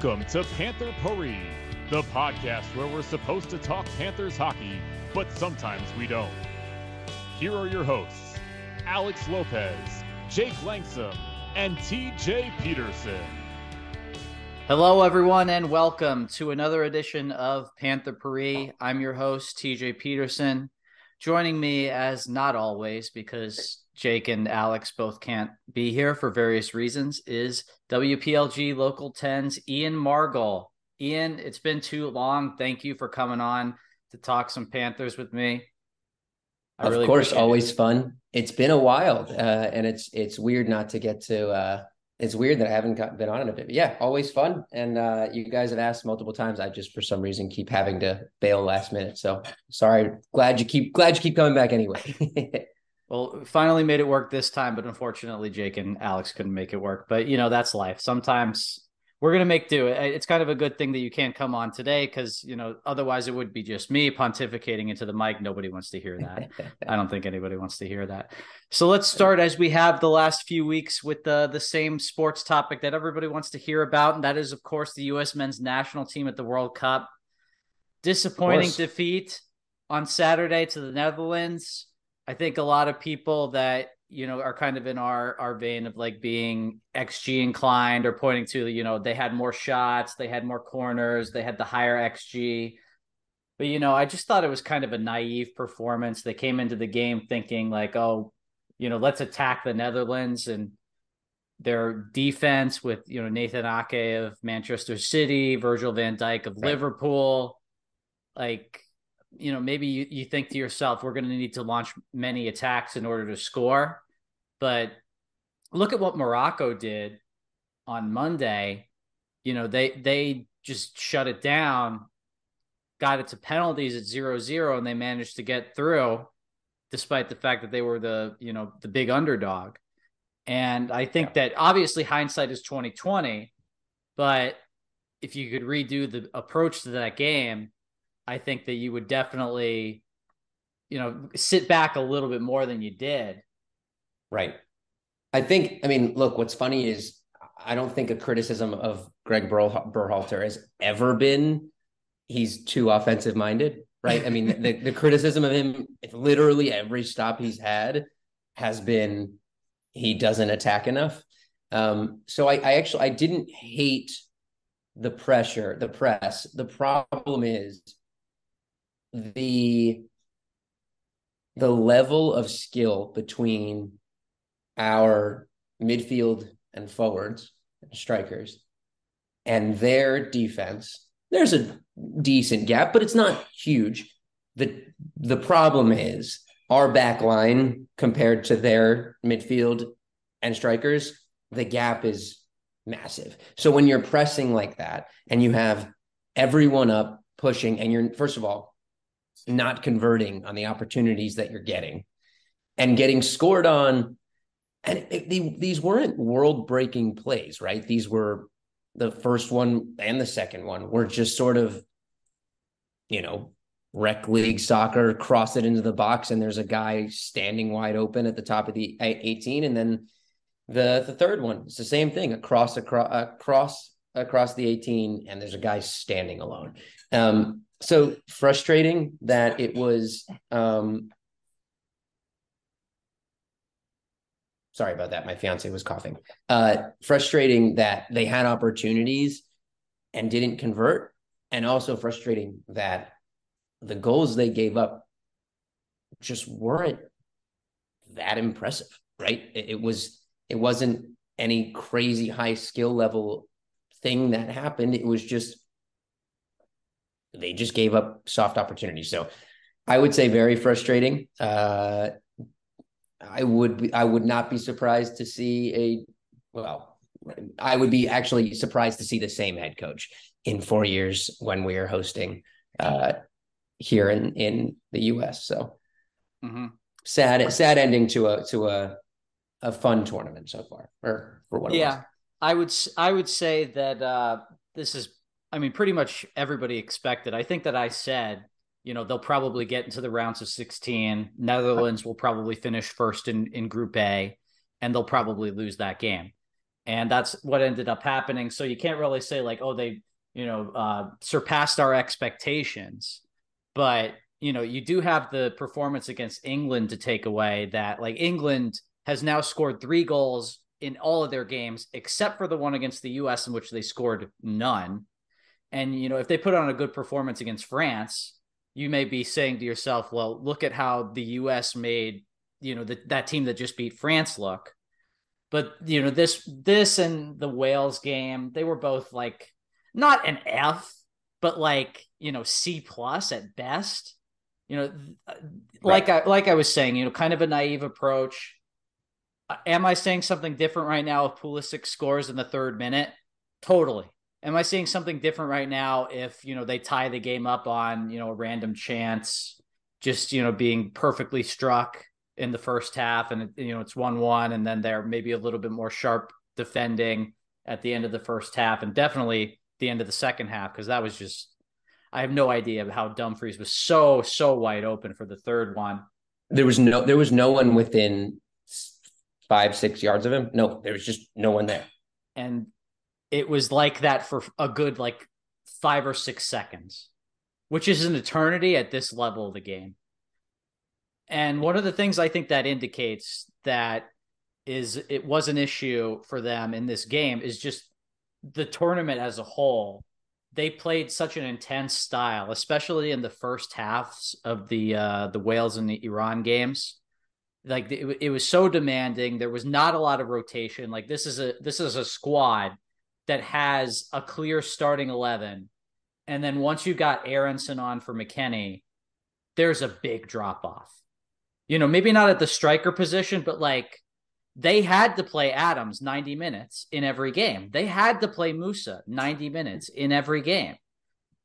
Welcome to Panther Puri, the podcast where we're supposed to talk Panthers hockey, but sometimes we don't. Here are your hosts, Alex Lopez, Jake Langsam, and TJ Peterson. Hello, everyone, and welcome to another edition of Panther Puri. I'm your host, TJ Peterson. Joining me, as not always, because Jake and Alex both can't be here for various reasons, is WPLG Local 10's Ian Margol. Ian, it's been too long. Thank you for coming on to talk some Panthers with me. I of really course, always it. fun. It's been a while, uh, and it's it's weird not to get to. Uh, it's weird that I haven't got, been on in a bit. But yeah, always fun. And uh, you guys have asked multiple times. I just for some reason keep having to bail last minute. So sorry. Glad you keep glad you keep coming back anyway. Well, finally made it work this time, but unfortunately, Jake and Alex couldn't make it work. But you know, that's life. Sometimes we're gonna make do. It's kind of a good thing that you can't come on today because you know otherwise it would be just me pontificating into the mic. Nobody wants to hear that. I don't think anybody wants to hear that. So let's start as we have the last few weeks with the the same sports topic that everybody wants to hear about, and that is of course the U.S. men's national team at the World Cup. Disappointing defeat on Saturday to the Netherlands. I think a lot of people that you know are kind of in our our vein of like being xg inclined or pointing to you know they had more shots they had more corners they had the higher xg but you know i just thought it was kind of a naive performance. They came into the game thinking like oh you know let's attack the netherlands and their defense with you know nathan ake of manchester city virgil van dijk of right. liverpool. Like you know, maybe you, you think to yourself, we're going to need to launch many attacks in order to score. But look at what Morocco did on Monday. You know, they they just shut it down, got it to penalties at zero zero, and they managed to get through despite the fact that they were the, you know, the big underdog. And I think yeah. that obviously hindsight is 2020, but if you could redo the approach to that game, I think that you would definitely, you know, sit back a little bit more than you did. Right. I think, I mean, look, what's funny is I don't think a criticism of Greg Berhalter has ever been he's too offensive minded, right? I mean, the, the criticism of him, literally every stop he's had has been he doesn't attack enough. Um, so I, I actually I didn't hate the pressure, the press. The problem is the the level of skill between our midfield and forwards and strikers and their defense there's a decent gap but it's not huge. The the problem is our back line compared to their midfield and strikers the gap is massive. So when you're pressing like that and you have everyone up pushing and you're first of all not converting on the opportunities that you're getting and getting scored on. And it, they, these weren't world breaking plays, right? These were the first one and the second one were just sort of, you know, rec league soccer, cross it into the box, and there's a guy standing wide open at the top of the 18. And then the the third one, it's the same thing, across across across across the 18, and there's a guy standing alone. Um, so frustrating that it was um sorry about that my fiance was coughing. Uh frustrating that they had opportunities and didn't convert and also frustrating that the goals they gave up just weren't that impressive right? It, it was it wasn't any crazy high skill level thing that happened. It was just they just gave up soft opportunities. So I would say very frustrating. Uh, I would be, I would not be surprised to see a well I would be actually surprised to see the same head coach in four years when we are hosting uh, here in in the U.S. So mm-hmm. sad, sad ending to a to a a fun tournament so far, or for what? Yeah, I would I would say that uh, this is. I mean, pretty much everybody expected. I think that I said, you know, they'll probably get into the rounds of 16. Netherlands will probably finish first in in Group A, and they'll probably lose that game. And that's what ended up happening. So you can't really say like, oh, they, you know, uh, surpassed our expectations. But you know, you do have the performance against England to take away. That like England has now scored three goals in all of their games, except for the one against the US, in which they scored none. And, you know, if they put on a good performance against France, you may be saying to yourself, well, look at how the US made, you know, the, that team that just beat France look. But, you know, this, this and the Wales game, they were both like not an F, but like, you know, C plus at best. You know, like right. I like I was saying, you know, kind of a naive approach am I saying something different right now if Pulisic scores in the third minute? Totally. Am I seeing something different right now if you know they tie the game up on you know a random chance, just you know being perfectly struck in the first half, and you know it's one one, and then they're maybe a little bit more sharp defending at the end of the first half, and definitely the end of the second half because that was just I have no idea how Dumfries was so so wide open for the third one. There was no there was no one within five, six yards of him. No, there was just no one there. And it was like that for a good like five or six seconds, which is an eternity at this level of the game. And one of the things I think that indicates that is it was an issue for them in this game is just the tournament as a whole. They played such an intense style, especially in the first halves of the uh, the Wales and the Iran games like it, it was so demanding there was not a lot of rotation like this is a this is a squad that has a clear starting 11 and then once you got Aaronson on for McKennie there's a big drop off you know maybe not at the striker position but like they had to play Adams 90 minutes in every game they had to play Musah 90 minutes in every game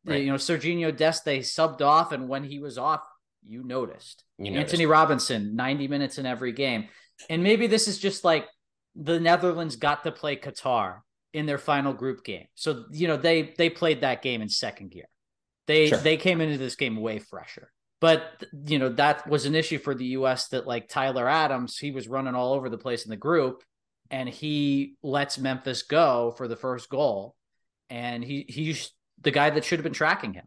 right. you know Sergiño Dest they subbed off and when he was off you noticed. You noticed. Antonee Robinson, 90 minutes in every game. And maybe this is just like the Netherlands got to play Qatar in their final group game. So, you know, they they played that game in second gear. They sure. they came into this game way fresher. But you know, that was an issue for the US that like Tyler Adams, he was running all over the place in the group and he lets Memphis go for the first goal. And he he's the guy that should have been tracking him.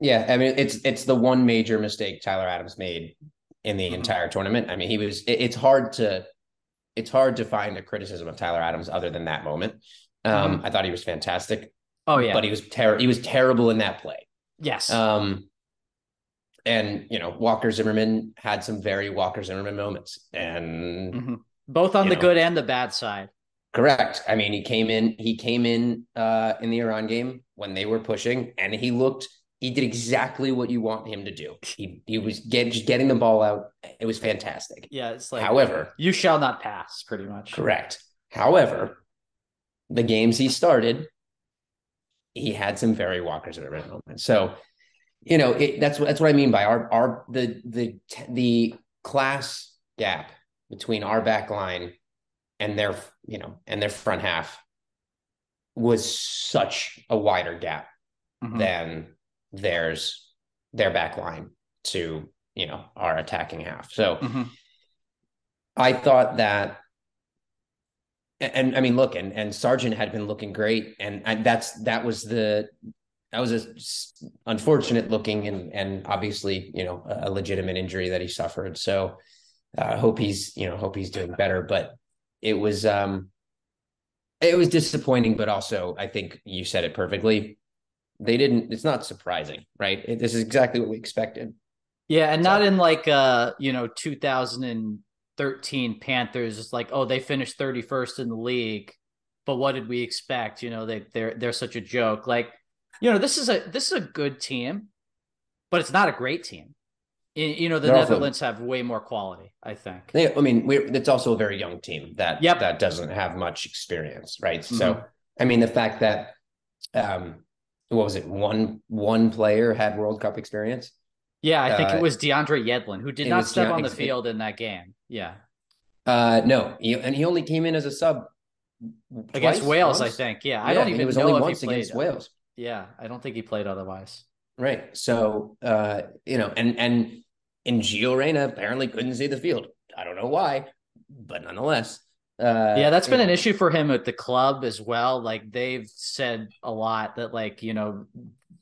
Yeah, I mean it's it's the one major mistake Tyler Adams made in the mm-hmm. entire tournament. I mean, he was it, it's hard to it's hard to find a criticism of Tyler Adams other than that moment. Um, mm-hmm. I thought he was fantastic. Oh yeah, but he was terrible. He was terrible in that play. Yes. Um, and you know Walker Zimmerman had some very Walker Zimmerman moments, and mm-hmm. both on the know, good and the bad side. Correct. I mean, he came in. He came in uh, in the Iran game when they were pushing, and he looked he did exactly what you want him to do. He he was get, just getting the ball out. It was fantastic. Yeah, it's like however, you shall not pass, pretty much. Correct. However, the games he started, he had some very Walker Zimmerman moment. So, you know, it, that's what that's what I mean by our our the the the class gap between our back line and their you know and their front half was such a wider gap mm-hmm. than there's their back line to you know our attacking half. So mm-hmm. I thought that and I mean, look, and and Sargent had been looking great, and, and that's that was the that was a unfortunate looking and and obviously you know a legitimate injury that he suffered. So I uh, hope he's you know hope he's doing better. But it was um it was disappointing, but also I think you said it perfectly they didn't it's not surprising right it, this is exactly what we expected yeah and so. not in like uh you know 2013 panthers it's like oh they finished 31st in the league but what did we expect you know they they're they're such a joke like you know this is a this is a good team but it's not a great team You know, the They're also- Netherlands have way more quality, I think. They, I mean, we're, it's also a very young team that Yep. that doesn't have much experience, right? So, Mhm. I mean, the fact that um, what was it? One one player had World Cup experience. Yeah, I think Uh, it was DeAndre Yedlin who did not step Deon- on the field in that game. Yeah. Uh, no, he, and he only came in as a sub Against twice, Wales, I think. Yeah. I don't even it was know only if once he played. against Wales. Yeah, I don't think he played otherwise. Right. So, uh, you know, and and and Gio Reyna apparently couldn't see the field. I don't know why, but nonetheless. Uh, yeah, that's been an issue for him at the club as well. Like they've said a lot that like, you know,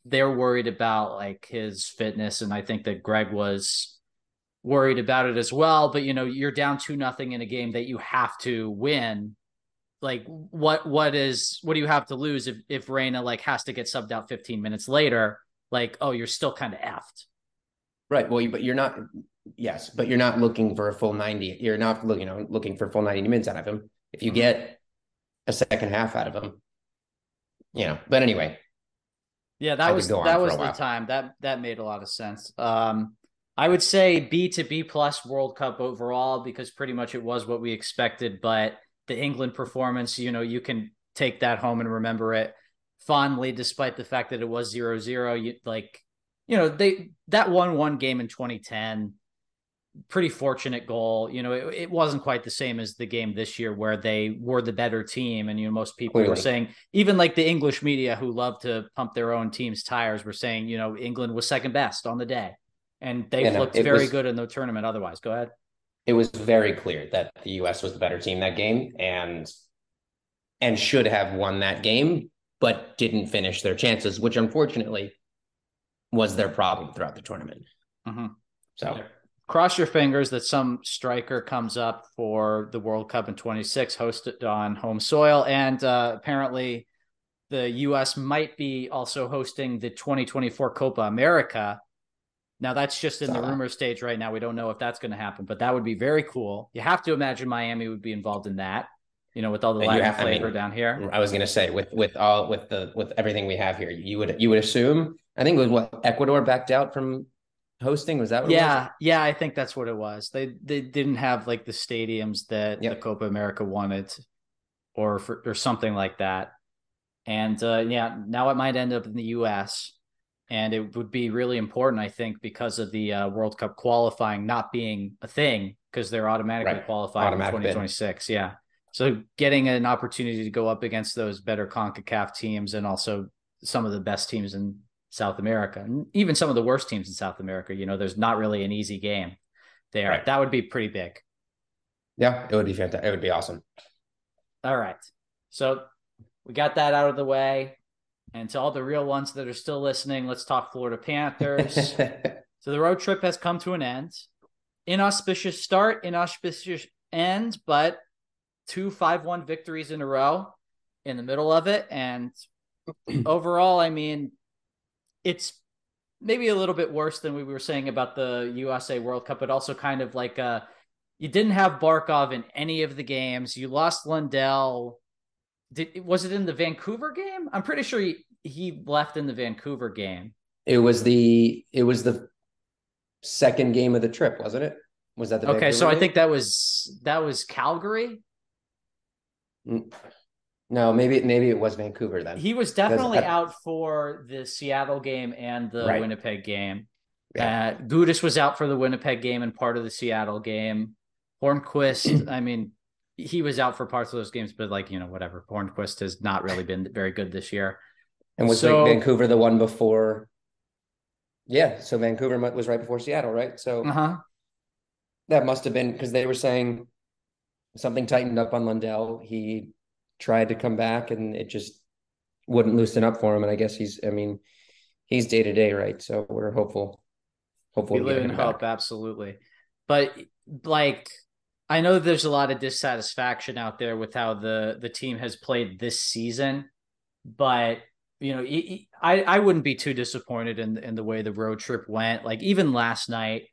they're worried about like his fitness and I think that Greg was worried about it as well, but you know, you're down 2 nothing in a game that you have to win. Like what what is what do you have to lose if if Reyna like has to get subbed out 15 minutes later? Like, oh, you're still kind of effed. Right. Well, you- but you're not. Yes, but you're not looking for a full ninety. You're not looking, you know, looking for full ninety minutes out of him. If you Mhm. get a second half out of him, you know. But anyway, Yeah, that could was that was the time that that made a lot of sense. Um, I would say B to B plus World Cup overall because pretty much it was what we expected. But the England performance, you know, you can take that home and remember it fondly, despite the fact that it was zero zero. You like, you know, they that one one game in 2010 pretty fortunate goal. You know, it, it wasn't quite the same as the game this year where they were the better team. And, you know, most people were saying, even like the English media who love to pump their own team's tires were saying, you know, England was second best on the day. And they Yeah, looked it very was- good in the tournament otherwise. Go ahead. it was very clear that the U.S. was the better team that game, and and should have won that game, but didn't finish their chances, which unfortunately was their problem throughout the tournament. Mhm. So Cross your fingers that some striker comes up for the World Cup in 26, hosted on home soil. And uh, apparently, the U.S. might be also hosting the 2024 Copa America. Now, that's just in the rumor stage right now. We don't know if that's going to happen, but that would be very cool. You have to imagine Miami would be involved in that, you know, with all the Latin have- I flavor mean, down here. I was gonna say with with all with the with everything we have here, you would you would assume. I think it was what Ecuador backed out from hosting. Was that what it was? Yeah, yeah, I think that's what it was. They they didn't have like the stadiums that the Copa America wanted, or for, or something like that. And uh, yeah, now it might end up in the U.S. and it would be really important, I think, because of the uh, World Cup qualifying not being a thing because they're automatically Right. qualified Automatic in bid. 2026. Yeah, so getting an opportunity to go up against those better Concacaf teams and also some of the best teams in South America, and even some of the worst teams in South America. You know, there's not really an easy game there. Right. That would be pretty big. Yeah, it would be fantastic. It would be awesome. All right. So we got that out of the way. And to all the real ones that are still listening, let's talk Florida Panthers. so the road trip has come to an end. Inauspicious start, inauspicious end, but two 5 1 victories in a row in the middle of it. And overall, I mean, it's maybe a little bit worse than we were saying about the USA World Cup, but also kind of like uh you didn't have Barkov in any of the games. You lost Lundell. Did was it in the Vancouver game? I'm pretty sure he, he left in the Vancouver game. it was the it was the second game of the trip, wasn't it? Was that the Okay, Vancouver so I think that was that was Calgary. Mm. No, maybe maybe it was Vancouver then. He was definitely I- out for the Seattle game and the Right. Winnipeg game. Yeah. Uh, Gudas was out for the Winnipeg game and part of the Seattle game. Hornqvist, I mean, he was out for parts of those games, but like you know, whatever. Hornqvist has not really been very good this year. and was so- Vancouver the one before? Yeah, so Vancouver was right before Seattle, right? So Uh huh. that must have been because they were saying something tightened up on Lundell. He tried to come back and it just wouldn't loosen up for him. And I guess he's, I mean, he's day to day, right? So we're hopeful. Hopeful We live in hope, absolutely. But like, I know there's a lot of dissatisfaction out there with how the the team has played this season, but you know, I I wouldn't be too disappointed in in the way the road trip went. Like even last night,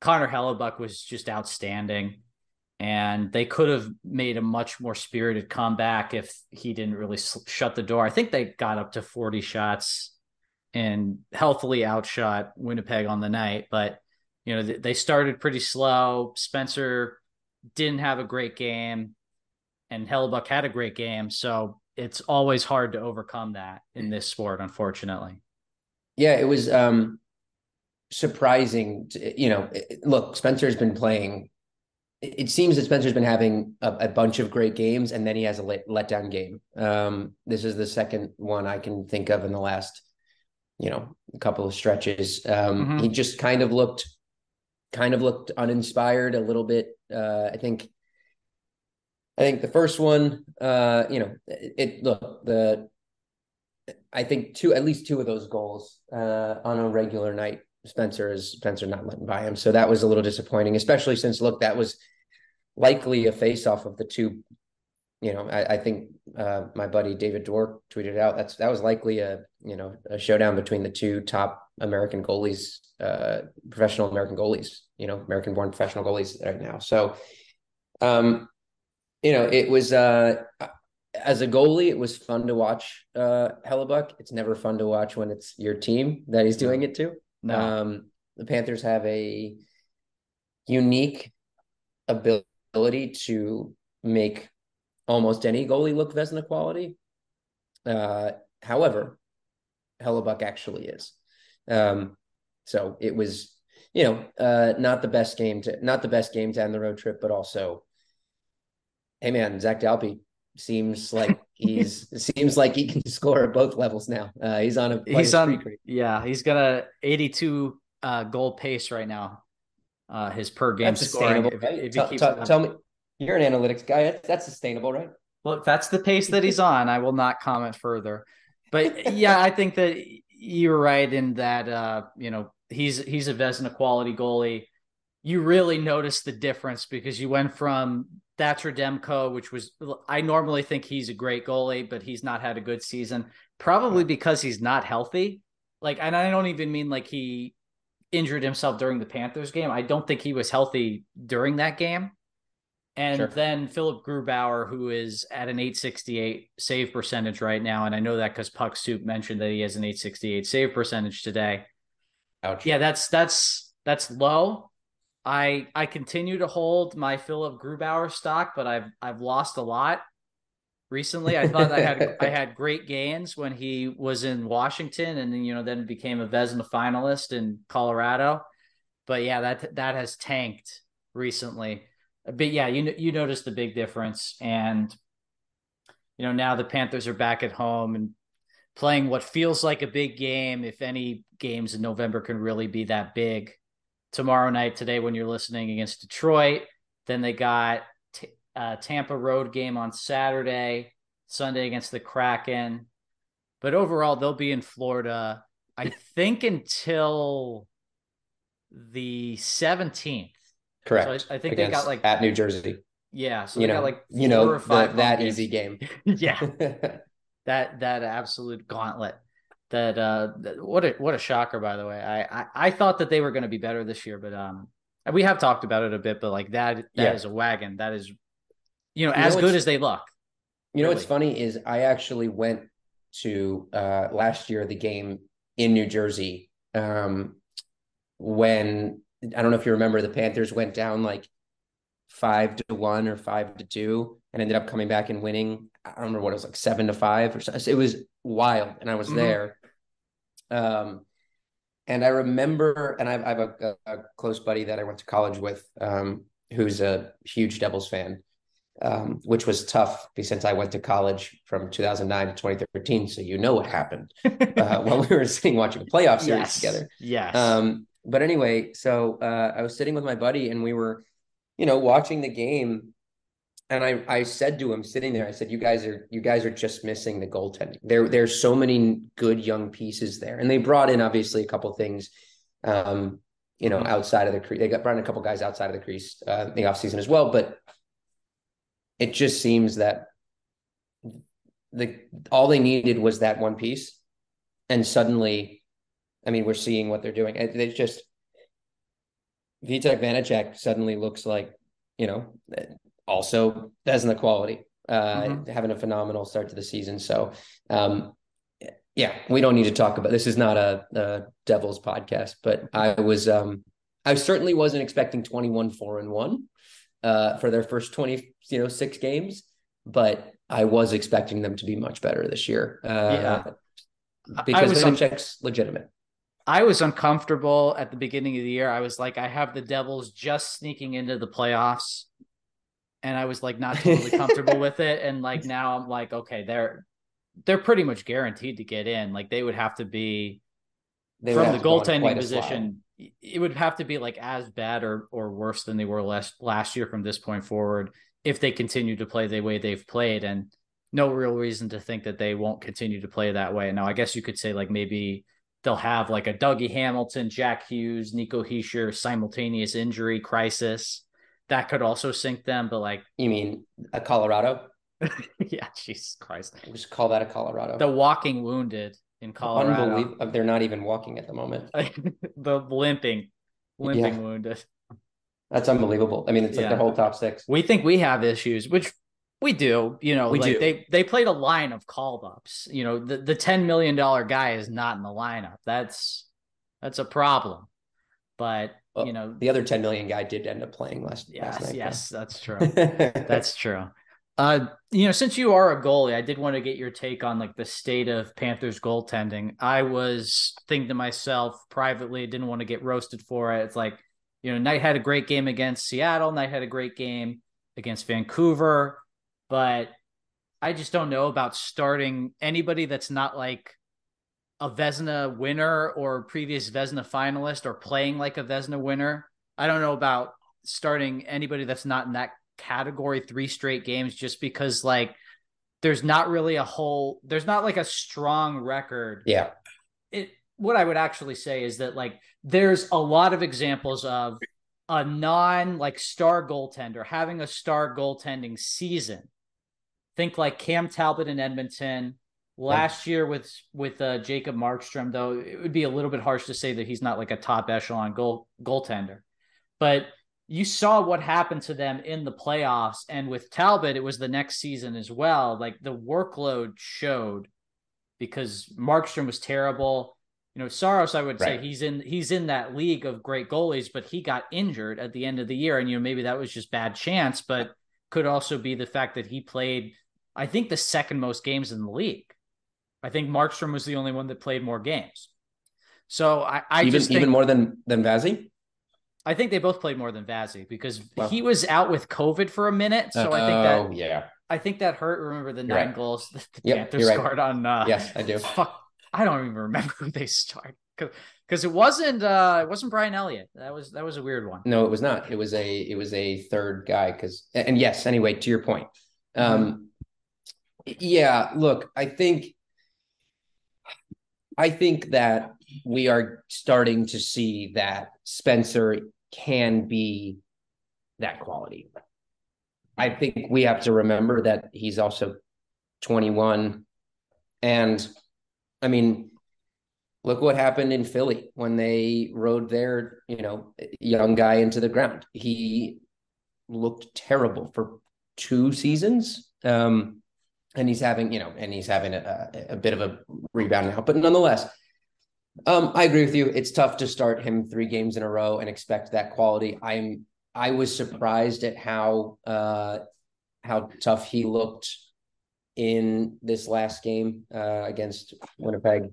Connor Hellebuyck was just outstanding, and they could have made a much more spirited comeback if he didn't really s- shut the door. I think they got up to 40 shots and healthily outshot Winnipeg on the night, but you know, they started pretty slow. Spencer didn't have a great game, and Hellebuyck had a great game. So it's always hard to overcome that in this sport, unfortunately. Yeah, it was um surprising. To, you know, look, Spencer's been playing. It seems that Spencer's been having a, a bunch of great games, and then he has a let, letdown game. Um, this is the second one I can think of in the last, you know, couple of stretches. Um, mm-hmm. He just kind of looked, kind of looked uninspired a little bit. Uh, I think I think the first one, uh, you know, it, it, look the. I think two, at least two of those goals uh, on a regular night, Spencer is Spencer not letting by him, so that was a little disappointing, especially since look that was likely a face off of the two. You know, I, I think uh, my buddy David Dork tweeted out that's that was likely a you know a showdown between the two top American goalies, uh, professional American goalies, you know, American born professional goalies right now. So, um, you know, it was uh as a goalie, it was fun to watch uh Hellebuyck. It's never fun to watch when it's your team that he's doing it to. No. Um the Panthers have a unique ability to make almost any goalie look Vezina quality. Uh however, Hellebuyck actually is. Um so it was, you know, uh not the best game to not the best game to end the road trip, but also hey man, Zach Dalpe seems like he's seems like he can score at both levels now. Uh, he's on a he's on yeah he's got a 82 uh, goal pace right now. Uh, his per game that's scoring. Sustainable, right? if, if tell, tell, me, you're an analytics guy. That's, that's sustainable, right? Well, if that's the pace that he's on, I will not comment further. But yeah, I think that you're right in that uh, you know he's he's a Vezina quality goalie. You really notice the difference because you went from Thatcher Demko, which was I normally think he's a great goalie, but he's not had a good season, probably because he's not healthy. Like, and I don't even mean like he injured himself during the Panthers game. I don't think he was healthy during that game. And sure. then Philip Grubauer, who is at an 868 save percentage right now. And I know that because Puck Soup mentioned that he has an 868 save percentage today. Ouch. Yeah, that's that's that's low. I I continue to hold my Philip Grubauer stock, but I've I've lost a lot recently. I thought I had I had great gains when he was in Washington, and then you know then became a Vezina finalist in Colorado. But yeah, that that has tanked recently. But yeah, you you notice the big difference, and you know now the Panthers are back at home and playing what feels like a big game. If any games in November can really be that big tomorrow night, today, when you're listening against Detroit. Then they got t- uh, Tampa road game on Saturday, Sunday against the Kraken. But overall, they'll be in Florida, I think, until the 17th. Correct. So I, I, think against, they got like at New Jersey. Yeah. So you know, like you know, the, that games. easy game. yeah. that that absolute gauntlet that uh what a what a shocker by the way I I, I thought that they were going to be better this year but um we have talked about it a bit but like that that yeah. is a wagon that is you know you as know good as they look you know what's funny is I actually went to uh last year the game in New Jersey um when I don't know if you remember the Panthers went down like five to one or five to two and ended up coming back and winning. I don't remember what it was like seven to five or so. It was wild. And I was mm-hmm. there. Um, and I remember, and I, I have a, a, close buddy that I went to college with, um, who's a huge Devils fan, um, which was tough since I went to college from 2009 to 2013. So you know what happened uh, while we were sitting watching a playoff series yes. together. Yes. Um, but anyway, so uh, I was sitting with my buddy, and we were, you know, watching the game, and I I said to him sitting there, I said, "You guys are you guys are just missing the goaltending. There there's so many good young pieces there, and they brought in obviously a couple things, um, you know, mm-hmm. outside of the crease. They got brought in a couple guys outside of the crease uh, in the offseason as well, but it just seems that the all they needed was that one piece, and suddenly, I mean, we're seeing what they're doing. They just Vitek Vanecek suddenly looks like you know also the quality, uh, mm-hmm. having a phenomenal start to the season. So, um, yeah, we don't need to talk about this. Is not a, a Devils podcast, but I was, um, I certainly wasn't expecting 21 4 and 1 uh, for their first 20, you know, six games, but I was expecting them to be much better this year. Uh, yeah. Because Vanecek's legitimate. I was uncomfortable at the beginning of the year. I was like, I have the Devils just sneaking into the playoffs. And I was like not totally comfortable with it. And like now I'm like, okay, they're they're pretty much guaranteed to get in. Like they would have to be they from the goaltending position. It would have to be like as bad or or worse than they were last last year from this point forward if they continue to play the way they've played. And no real reason to think that they won't continue to play that way. Now, I guess you could say like maybe they'll have like a Dougie Hamilton, Jack Hughes, Nico Hischier simultaneous injury crisis. That could also sink them, but like you mean a Colorado? yeah, Jesus Christ. Just call that a Colorado. The walking wounded in Colorado. Unbelievable. They're not even walking at the moment. the limping, limping yeah. wounded. That's unbelievable. I mean, it's like yeah. the whole top six. We think we have issues, which we do. You know, we like do. they they played a line of called ups. You know, the the ten million dollar guy is not in the lineup. That's that's a problem. But well, you know, the other ten million guy did end up playing last. Yes, last night, yes, though. that's true. that's true. Uh, you know, since you are a goalie, I did want to get your take on like the state of Panthers goaltending. I was thinking to myself privately, didn't want to get roasted for it. It's like you know, Knight had a great game against Seattle. Knight had a great game against Vancouver, but I just don't know about starting anybody that's not like a Vezina winner or previous Vezina finalist or playing like a Vezina winner. I don't know about starting anybody that's not in that category three straight games just because like there's not really a whole there's not like a strong record. Yeah. It what I would actually say is that like there's a lot of examples of a non like star goaltender having a star goaltending season. Think like Cam Talbot in Edmonton last year with with uh, Jacob Markstrom. Though it would be a little bit harsh to say that he's not like a top echelon goal goaltender, but you saw what happened to them in the playoffs, and with Talbot, it was the next season as well. Like the workload showed because Markstrom was terrible you know Saros I would right. say he's in he's in that league of great goalies but he got injured at the end of the year and you know maybe that was just bad chance but could also be the fact that he played I think the second most games in the league. I think Markstrom was the only one that played more games. So I, I even just think, even more than than Vazzy. I think they both played more than Vazzy because he was out with COVID for a minute. So uh, I think that oh, yeah. I think that hurt. Remember the you're nine right. goals the yep, Panthers scored on uh, Yes, I do. Fuck I don't even remember who they started because it wasn't uh it wasn't Brian Elliott. That was that was a weird one. No, it was not. It was a it was a third guy because and yes, anyway, to your point. Um mm-hmm. yeah, look, I think I think that we are starting to see that Spencer can be that quality. I think we have to remember that he's also 21 and I mean, look what happened in Philly when they rode their, you know, young guy into the ground. He looked terrible for two seasons. Um, and he's having, you know, and he's having a, a, bit of a rebound now. But nonetheless, um, I agree with you. It's tough to start him three games in a row and expect that quality. I'm I was surprised at how uh, how tough he looked in this last game uh, against Winnipeg.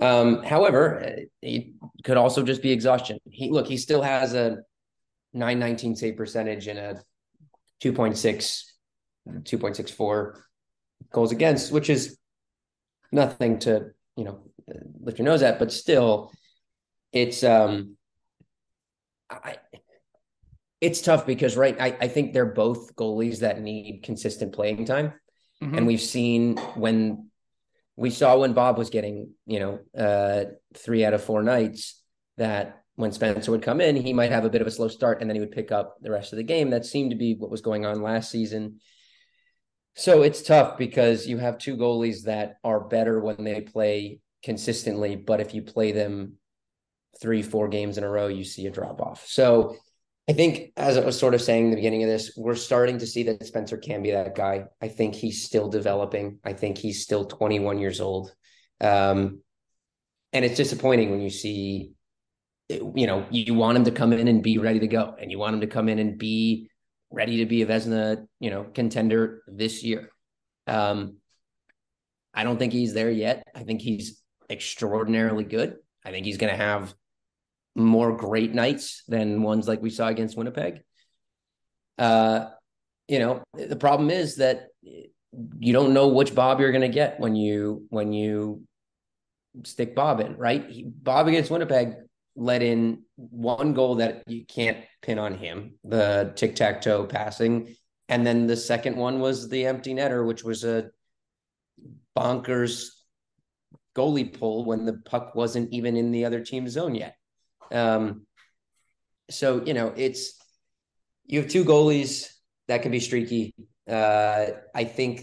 Um, however, it could also just be exhaustion. He look, he still has a 919 save percentage and a 2.6 2.64 goals against, which is nothing to, you know, lift your nose at, but still it's um I it's tough because right I, I think they're both goalies that need consistent playing time. Mm-hmm. And we've seen when we saw when Bob was getting, you know, uh, three out of four nights that when Spencer would come in, he might have a bit of a slow start and then he would pick up the rest of the game. That seemed to be what was going on last season. So it's tough because you have two goalies that are better when they play consistently, but if you play them three, four games in a row, you see a drop off. So I think, as I was sort of saying in the beginning of this, we're starting to see that Spencer can be that guy. I think he's still developing. I think he's still 21 years old. Um, and it's disappointing when you see you know, you want him to come in and be ready to go, and you want him to come in and be ready to be a Vezina, you know, contender this year. Um, I don't think he's there yet. I think he's extraordinarily good. I think he's going to have more great nights than ones like we saw against Winnipeg. Uh, you know, the problem is that you don't know which Bob you're going to get when you when you stick Bob in, right? He, Bob against Winnipeg let in one goal that you can't pin on him, the tic tac toe passing. And then the second one was the empty netter, which was a bonkers goalie pull when the puck wasn't even in the other team's zone yet. Um, so, you know, it's you have two goalies that can be streaky. Uh, I think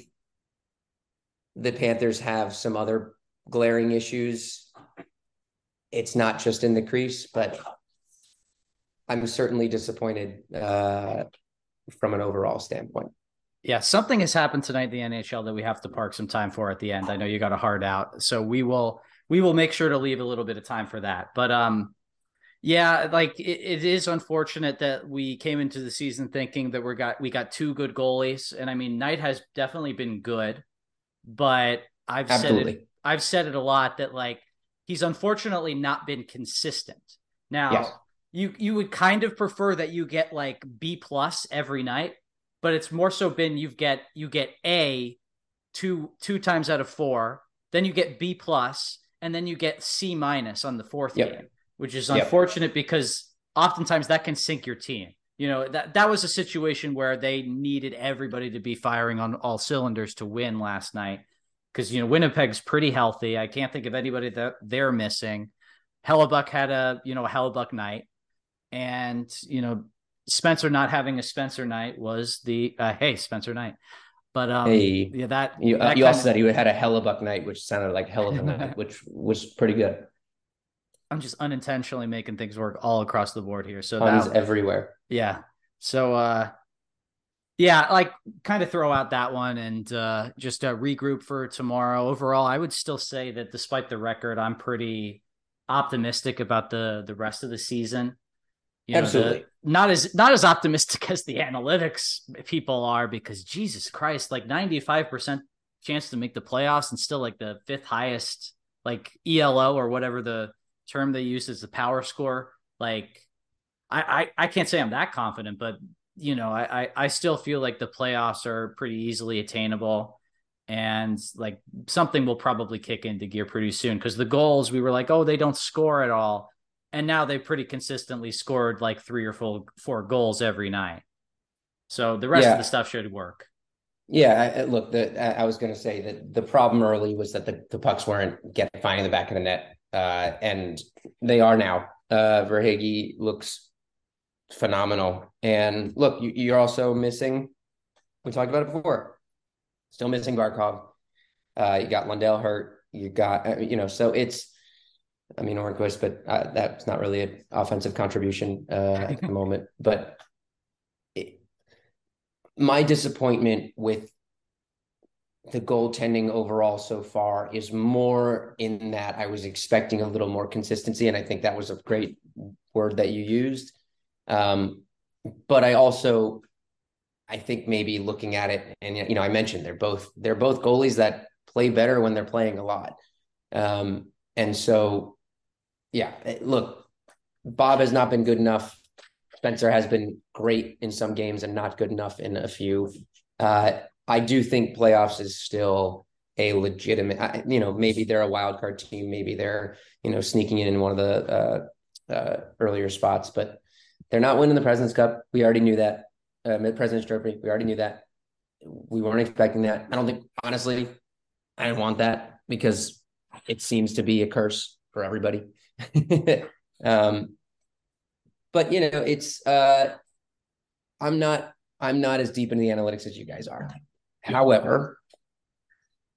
the Panthers have some other glaring issues it's not just in the crease, but I'm certainly disappointed uh, from an overall standpoint. Yeah, something has happened tonight in the NHL that we have to park some time for at the end. I know you got a hard out, so we will we will make sure to leave a little bit of time for that. But um, yeah, like it, it is unfortunate that we came into the season thinking that we got we got two good goalies, and I mean Knight has definitely been good, but I've Absolutely. said it I've said it a lot that like he's unfortunately not been consistent. Now, yes. you you would kind of prefer that you get like B plus every night, but it's more so been you get you get A two two times out of four, then you get B plus, and then you get C minus on the fourth yep. game, which is unfortunate yep. because oftentimes that can sink your team. You know, that that was a situation where they needed everybody to be firing on all cylinders to win last night because you know Winnipeg's pretty healthy. I can't think of anybody that they're missing. Hellebuyck had a you know a Hellebuyck night, and you know Spencer not having a Spencer night was the uh, hey Spencer night. But um, hey, yeah, that you, uh, you also of, said he had a Hellebuyck night, which sounded like hell of a night, which was pretty good. I'm just unintentionally making things work all across the board here. So Puns that, everywhere. Yeah. So uh yeah, like kind of throw out that one and uh, just uh, regroup for tomorrow. Overall, I would still say that despite the record, I'm pretty optimistic about the the rest of the season. You Absolutely. The, not as not as optimistic as the analytics people are because Jesus Christ, like 95% chance to make the playoffs and still like the fifth highest like ELO or whatever the term they use is the power score. Like I, I I can't say I'm that confident, but you know, I, I still feel like the playoffs are pretty easily attainable and like something will probably kick into gear pretty soon because the goals we were like, oh, they don't score at all. And now they pretty consistently scored like three or four, four goals every night. So the rest yeah. of the stuff should work. Yeah, I, look, the, I was going to say that the problem early was that the, the pucks weren't getting finding the back of the net, uh, and they are now. Uh, Verhaeghe looks phenomenal. And look, you, are also missing. We talked about it before. Still missing Barkov. Uh, you got Lundell hurt. You got uh, you know, so it's. I mean Hornqvist, but uh, that's not really an offensive contribution uh, at the moment. But it, my disappointment with the goaltending overall so far is more in that I was expecting a little more consistency, and I think that was a great word that you used. Um, but I also, I think maybe looking at it, and you know, I mentioned they're both they're both goalies that play better when they're playing a lot. Um, and so, yeah, eh, look, Bob has not been good enough. Spencer has been great in some games and not good enough in a few. Uh, I do think playoffs is still a legitimate, you know, maybe they're a wild card team, maybe they're, you know, sneaking in in one of the uh, uh, earlier spots, but they're not winning the President's Cup. We already knew that. Uh, President's Trophy. We already knew that. We weren't expecting that. I don't think, honestly, I didn't want that because it seems to be a curse for everybody. um, but you know, it's uh, I'm not I'm not as deep in the analytics as you guys are. However,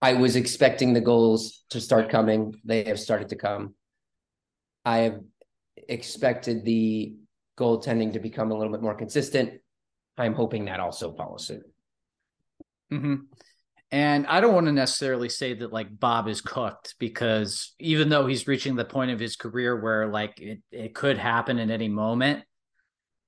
I was expecting the goals to start coming. They have started to come. I have expected the goaltending to become a little bit more consistent. I'm hoping that also follows suit. Mm-hmm. And I don't want to necessarily say that like Bob is cooked because even though he's reaching the point of his career where like it, it could happen at any moment,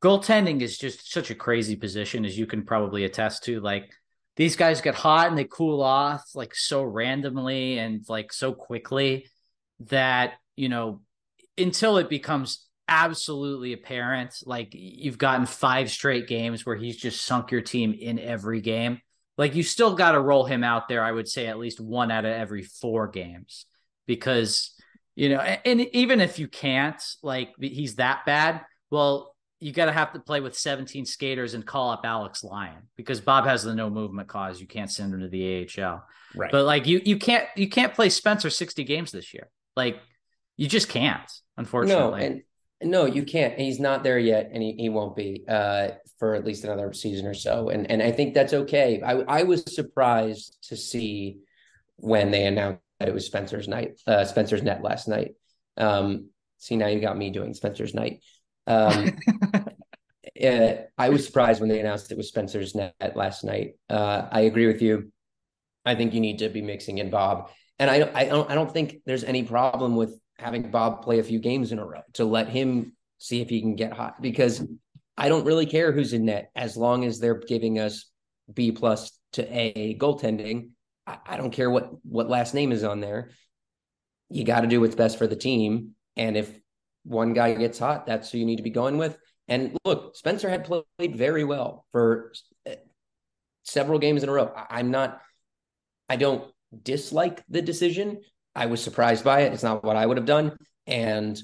goaltending is just such a crazy position as you can probably attest to. Like these guys get hot and they cool off like so randomly and like so quickly that, you know, until it becomes absolutely apparent, like you've gotten five straight games where he's just sunk your team in every game like you still got to roll him out there. I would say at least one out of every four games because you know, and, and even if you can't, like he's that bad, well, you got to have to play with 17 skaters and call up Alex Lyon because Bob has the no movement cause. You can't send him to the AHL. Right. But like you, you can't, you can't play Spencer 60 games this year. Like you just can't, unfortunately. No, and no, you can't. He's not there yet, and he, he won't be uh, for at least another season or so. And and I think that's okay. I I was surprised to see when they announced that it was Spencer's night, uh, Spencer's net last night. Um, see now you got me doing Spencer's night. Um, uh, I was surprised when they announced it was Spencer's net last night. Uh, I agree with you. I think you need to be mixing in Bob, and I I don't I don't think there's any problem with having Bob play a few games in a row to let him see if he can get hot because I don't really care who's in net as long as they're giving us B plus to A goaltending. I, I don't care what what last name is on there. You got to do what's best for the team, and if one guy gets hot, that's who you need to be going with. And look, Spencer had played very well for eh, several games in a row. I'm not, I don't dislike the decision. I was surprised by it. It's not what I would have done. And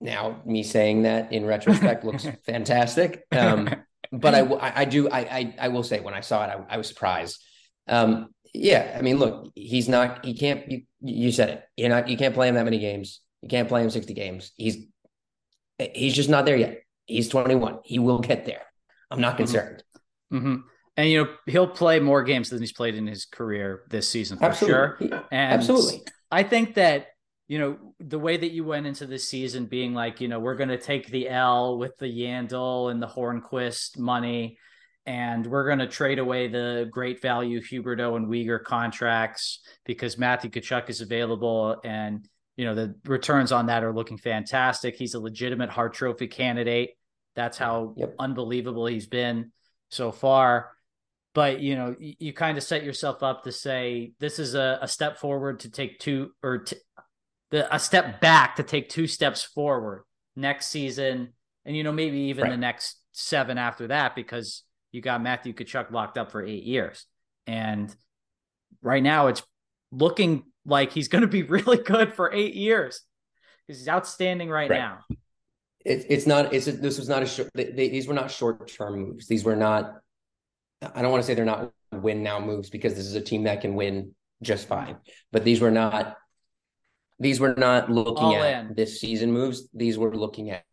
now me saying that in retrospect looks fantastic. Um, but I, I do, I, I, I, will say when I saw it, I, I was surprised. Um, yeah, I mean, look, he's not, he can't, you, you said it, you're not, you can't play him that many games. You can't play him 60 games. He's, he's just not there yet. He's 21. He will get there. I'm not mm-hmm. concerned. Mm-hmm. And you know he'll play more games than he's played in his career this season for Absolutely. sure. And Absolutely, I think that you know the way that you went into this season, being like, you know, we're going to take the L with the Yandle and the Hornqvist money, and we're going to trade away the great value Huberdeau and Weegar contracts because Matthew Tkachuk is available, and you know the returns on that are looking fantastic. He's a legitimate Hart Trophy candidate. That's how yep. unbelievable he's been so far but you know you, you kind of set yourself up to say this is a, a step forward to take two or t- the, a step back to take two steps forward next season and you know maybe even right. the next seven after that because you got Matthew Tkachuk locked up for eight years and right now it's looking like he's going to be really good for eight years he's outstanding right, right. now it, it's not it's a, this was not a short they, they, these were not short term moves these were not I don't want to say they're not win now moves because this is a team that can win just fine. But these were not these were not looking All at in. this season moves. These were looking at,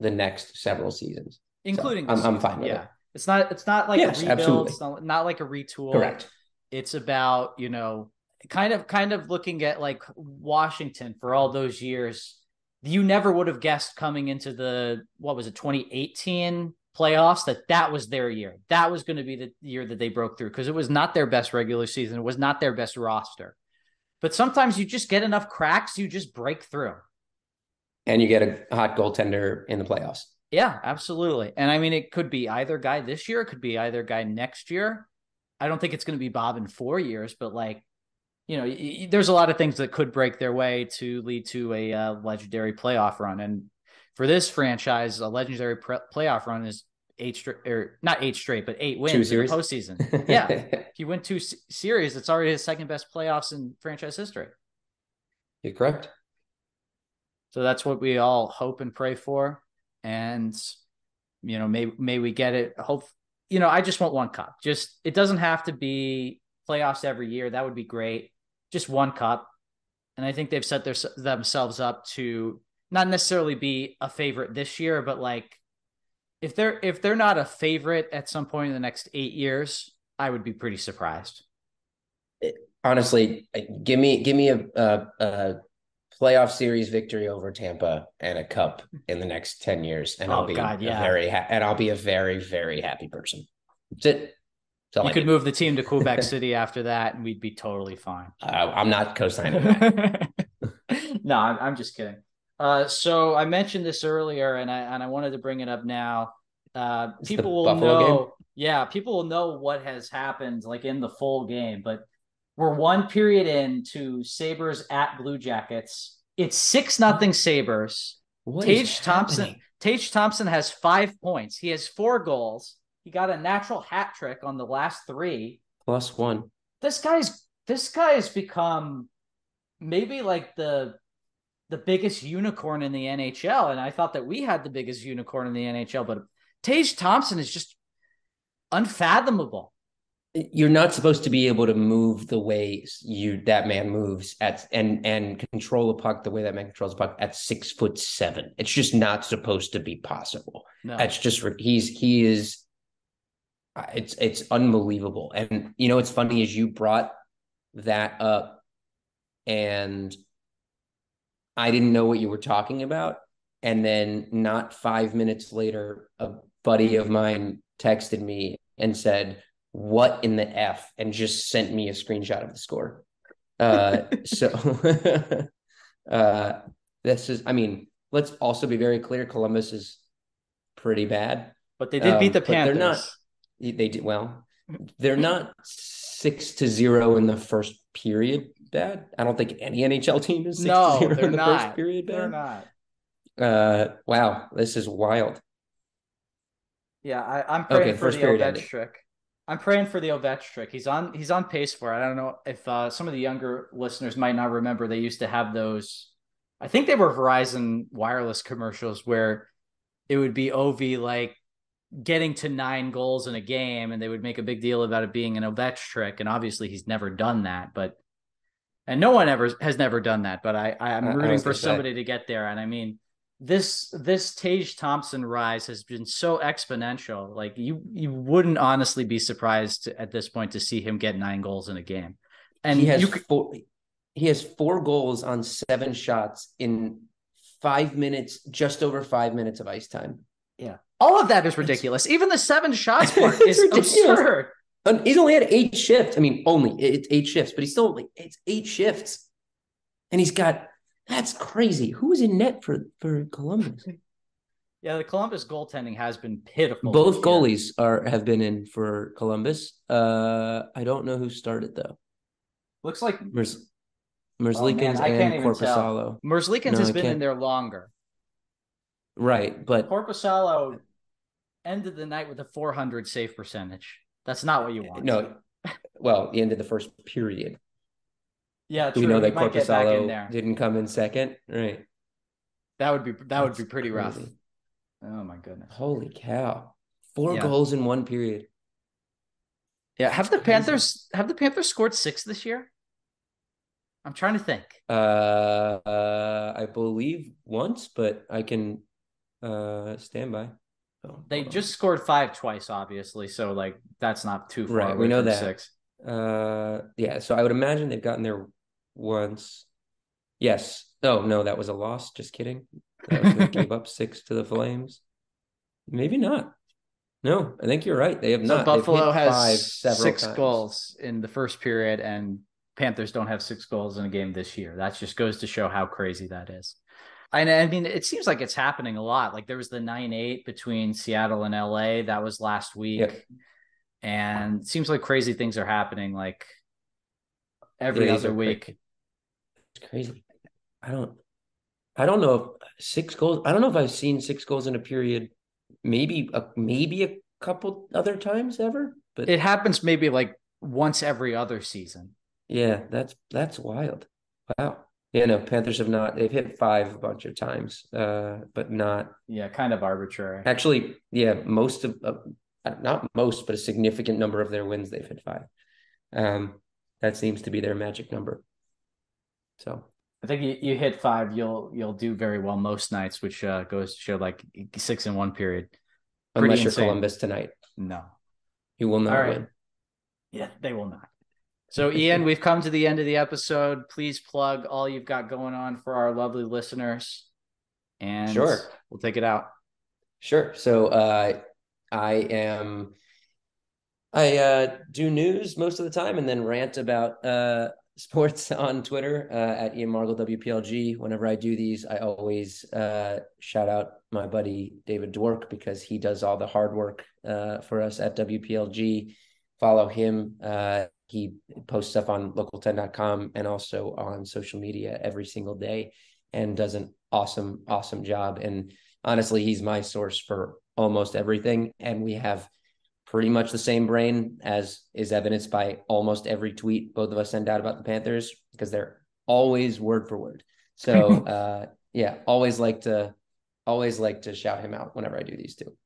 the next several seasons, including. So I'm, I'm, fine with yeah. it. It's not. It's not like yes, a rebuild. Absolutely. It's not, not like a retool. Correct. It's about you know kind of kind of looking at like Washington for all those years. You never would have guessed coming into the what was it 2018 playoffs that that was their year. That was going to be the year that they broke through because it was not their best regular season. It was not their best roster. But sometimes you just get enough cracks, you just break through. And you get a hot goaltender in the playoffs. Yeah, absolutely. And I mean, it could be either guy this year, it could be either guy next year. I don't think it's going to be Bob in four years, but like, you know, y- y- there's a lot of things that could break their way to lead to a uh, legendary playoff run. And for this franchise, a legendary pre- playoff run is eight straight or not eight straight, but eight wins in the postseason. yeah, if you win two series, it's already his second best playoffs in franchise history. You're correct. So that's what we all hope and pray for, and you know, may may we get it. Hope you know, I just want one cup. Just it doesn't have to be playoffs every year. That would be great. Just one cup, and I think they've set their themselves up to not necessarily be a favorite this year, but like if they're if they're not a favorite at some point in the next eight years, I would be pretty surprised. Honestly, give me give me a, a, a playoff series victory over Tampa and a cup in the next ten years, and oh, I'll be God, yeah. very ha- and I'll be a very very happy person. That's it. So you could move the team to Quebec City after that, and we'd be totally fine. Uh, I'm not co-signing that. no, I'm, I'm just kidding. Uh, so I mentioned this earlier, and I and I wanted to bring it up now. Uh, people will Buffalo know, game? yeah, people will know what has happened, like in the full game. But we're one period into Sabres at Blue Jackets. It's six nothing Sabres. What Tage Thompson. happening? Tage Thompson has five points. He has four goals. He got a natural hat trick on the last three. plus one. This guy's this guy has become maybe like the the biggest unicorn in the NHL. And I thought that we had the biggest unicorn in the NHL, but Tage Thompson is just unfathomable. You're not supposed to be able to move the way you that man moves at and and control a puck the way that man controls a puck at six foot seven. It's just not supposed to be possible. No. That's just he's he is. uh, It's it's unbelievable, and you know what's funny is you brought that up, and I didn't know what you were talking about, and then not five minutes later, a buddy of mine texted me and said, "What in the f?" and just sent me a screenshot of the score. Uh, so, uh, this is. I mean, let's also be very clear. Columbus is pretty bad. but they did um, beat the but they're Panthers. not- They did well. They're not six to zero in the first period bad. I don't think any NHL team is six no, zero they're in the not. first period They're not. Uh, wow, this is wild. Yeah, I, I'm praying Okay, for the period Ovech trick. I'm praying for the Ovech trick. He's on he's on pace for it. I don't know if uh, some of the younger listeners might not remember. They used to have those. I think they were Verizon wireless commercials where it would be Ov like getting to nine goals in a game, and they would make a big deal about it being an Ovech trick. And obviously, he's never done that. But and no one ever has never done that. But I I'm rooting for gonna say. somebody to get there. And I mean, this this Tage Thompson rise has been so exponential. Like you you wouldn't honestly be surprised to, at this point to see him get nine goals in a game. And he has could, four. He has four goals on seven shots in five minutes, just over five minutes of ice time. Yeah, all of that is ridiculous. Even the seven shots part is ridiculous. absurd. And he's only had eight shifts. I mean, only it's eight shifts, but he's still like it's eight shifts, and he's got that's crazy. Who was in net for for Columbus? Yeah, the Columbus goaltending has been pitiful. Both goalies are have been in for Columbus. Uh, I don't know who started though. looks like Oh, man, Merzlikins can't and. Korpisalo. Merzlikins No, has I been in can't- there longer. Right, but Korpisalo ended the night with a 400 save percentage. That's not what you want. no. Well, the end of the first period. yeah, Do true. we know that Korpisalo didn't come in second? Right. That would be that would be pretty rough. crazy. Oh my goodness. Holy cow! Four Yeah. goals in one period. Yeah, have the Panthers have the Panthers scored six this year? I'm trying to think. Uh, uh, I believe once, but I can uh stand by. Oh, They on. just scored five twice, obviously. So like that's not too far. Right, we know that. Six. uh yeah. So I would imagine they've gotten there once. Yes. Oh no, that was a loss. Just kidding. That gave up six to the Flames. Maybe not. No, I think you're right. They have So not. Buffalo five has several six times. goals in the first period, and Panthers don't have six goals in a game this year. That just goes to show how crazy that is. And I mean, it seems like it's happening a lot. Like there was the nine eight between Seattle and LA. That was last week. Yep. And it seems like crazy things are happening like every Yeah, other week. It's crazy. I don't I don't know if six goals. I don't know if I've seen six goals in a period. Maybe a maybe a couple other times ever. But It happens maybe like once every other season. yeah, that's that's wild. Wow. Yeah, no, Panthers have not. They've hit five a bunch of times, uh, but not Yeah, kind of arbitrary. actually. Yeah, most of uh, not most, but a significant number of their wins they've hit five. Um, that seems to be their magic number. So I think you, you hit five, you'll you'll do very well most nights, which uh, goes to show like six in one period. Pretty unless you're insane. Columbus tonight, No. you will not All right. win. Yeah, they will not. So, Ian, we've come to the end of the episode. Please plug all you've got going on for our lovely listeners. And Sure. we'll take it out. Sure. So uh, I am I uh, do news most of the time and then rant about uh, sports on Twitter uh, at Ian Margol WPLG. Whenever I do these, I always uh, shout out my buddy David Dwork because he does all the hard work uh, for us at WPLG. Follow him. He posts stuff on local10.com and also on social media every single day and does an awesome, awesome job. And honestly, he's my source for almost everything. And we have pretty much the same brain as is evidenced by almost every tweet both of us send out about the Panthers because they're always word for word. So uh, yeah, always like to always like to shout him out whenever I do these two.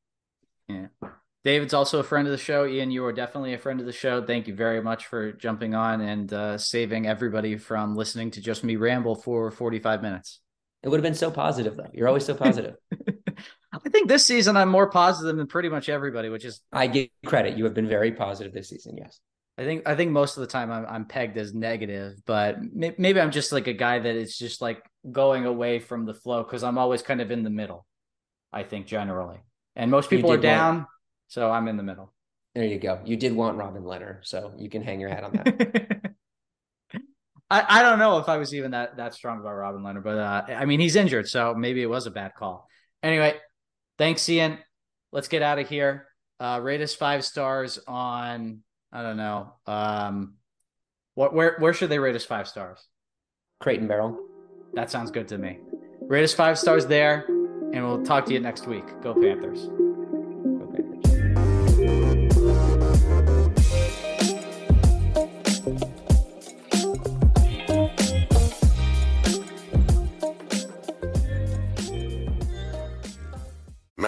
Yeah. David's also a friend of the show. Ian, you are definitely a friend of the show. Thank you very much for jumping on and uh, saving everybody from listening to just me ramble for 45 minutes. It would have been so positive, though. You're always so positive. I think this season I'm more positive than pretty much everybody, which is I give credit. You have been very positive this season. Yes. I think I think most of the time I'm I'm pegged as negative, but may, maybe I'm just like a guy that is just like going away from the flow because I'm always kind of in the middle. I think generally, and most people are down, want, so I'm in the middle. There you go. You did want Robin Leonard, so you can hang your hat on that. I, I don't know if I was even that that strong about Robin Leonard, but uh, I mean he's injured, so maybe it was a bad call. Anyway, thanks, Ian. Let's get out of here. Uh, rate us five stars on I don't know. Um, what where where should they rate us five stars? Crate and Barrel. That sounds good to me. Rate us five stars there, and we'll talk to you next week. Go Panthers.